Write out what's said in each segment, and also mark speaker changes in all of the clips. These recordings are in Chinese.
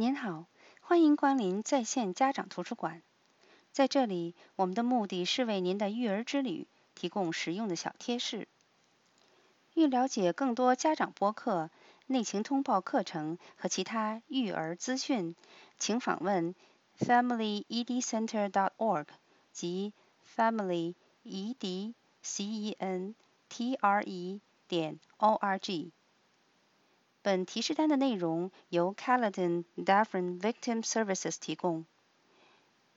Speaker 1: 您好，欢迎光临在线家长图书馆。在这里，我们的目的是为您的育儿之旅提供实用的小贴士。欲了解更多家长播客、内情通报课程和其他育儿资讯，请访问 FamilyEdCenter.org 及 FamilyEdCenter 点 org。本提示单的内容由 Caledon Dufferin Victim Services 提供。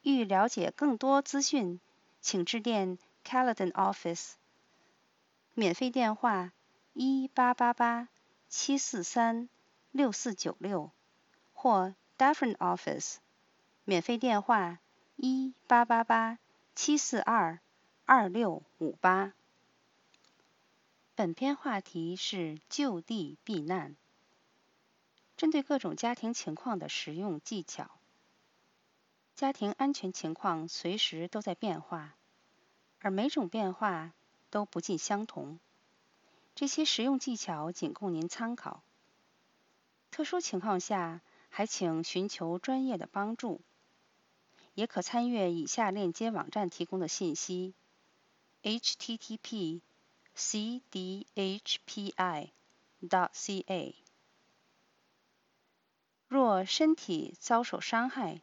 Speaker 1: 欲了解更多资讯，请致电 Caledon Office。免费电话：一八八八七四三六四九六，或 Dufferin Office。免费电话：一八八八七四二二六五八。本篇话题是就地避难，针对各种家庭情况的实用技巧。家庭安全情况随时都在变化，而每种变化都不尽相同。这些实用技巧仅供您参考。特殊情况下，还请寻求专业的帮助。也可参阅以下链接网站提供的信息：http://cdhpi.ca。若身体遭受伤害，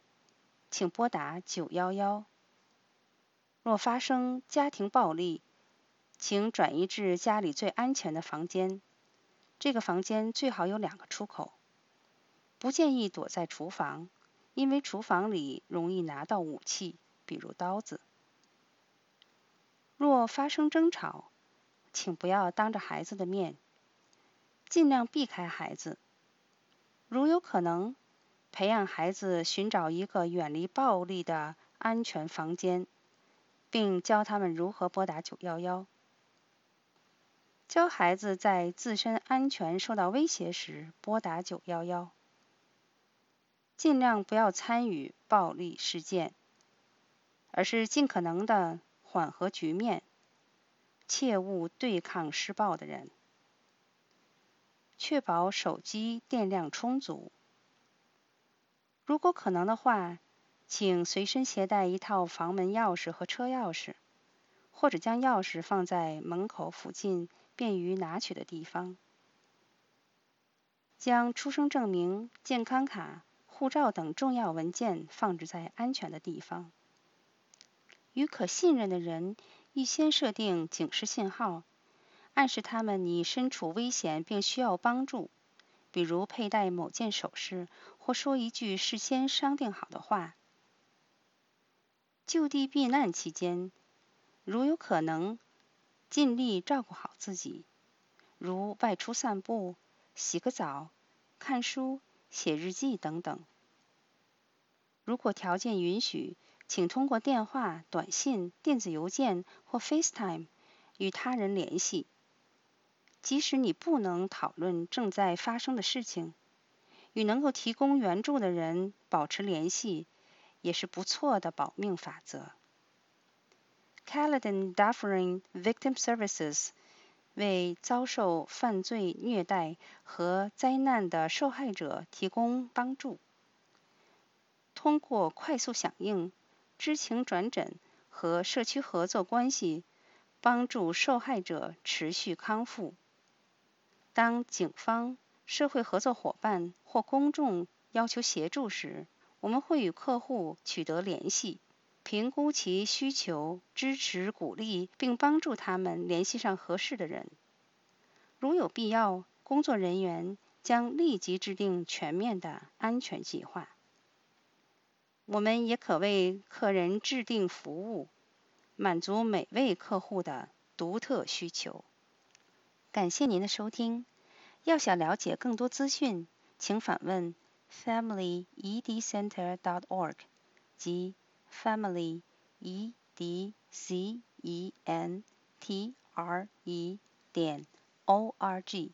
Speaker 1: 请拨打九幺幺。若发生家庭暴力，请转移至家里最安全的房间。这个房间最好有两个出口。不建议躲在厨房，因为厨房里容易拿到武器，比如刀子。若发生争吵，请不要当着孩子的面，尽量避开孩子。如有可能。培养孩子寻找一个远离暴力的安全房间，并教他们如何拨打九幺幺。教孩子在自身安全受到威胁时拨打九幺幺。尽量不要参与暴力事件，而是尽可能的缓和局面，切勿对抗施暴的人。确保手机电量充足。如果可能的话，请随身携带一套房门钥匙和车钥匙，或者将钥匙放在门口附近便于拿取的地方。将出生证明、健康卡、护照等重要文件放置在安全的地方。与可信任的人预先设定警示信号，暗示他们你身处危险并需要帮助。比如佩戴某件首饰，或说一句事先商定好的话。就地避难期间，如有可能，尽力照顾好自己，如外出散步、洗个澡、看书、写日记等等。如果条件允许，请通过电话、短信、电子邮件或 FaceTime 与他人联系。即使你不能讨论正在发生的事情，与能够提供援助的人保持联系，也是不错的保命法则。Caledon Dufferin Victim Services 为遭受犯罪虐待和灾难的受害者提供帮助，通过快速响应、知情转诊和社区合作关系，帮助受害者持续康复。当警方、社会合作伙伴或公众要求协助时，我们会与客户取得联系，评估其需求，支持、鼓励并帮助他们联系上合适的人。如有必要，工作人员将立即制定全面的安全计划。我们也可为客人制定服务，满足每位客户的独特需求。感谢您的收听。要想了解更多资讯，请访问 FamilyEdCenter.org 及 FamilyEdCenter 点 org。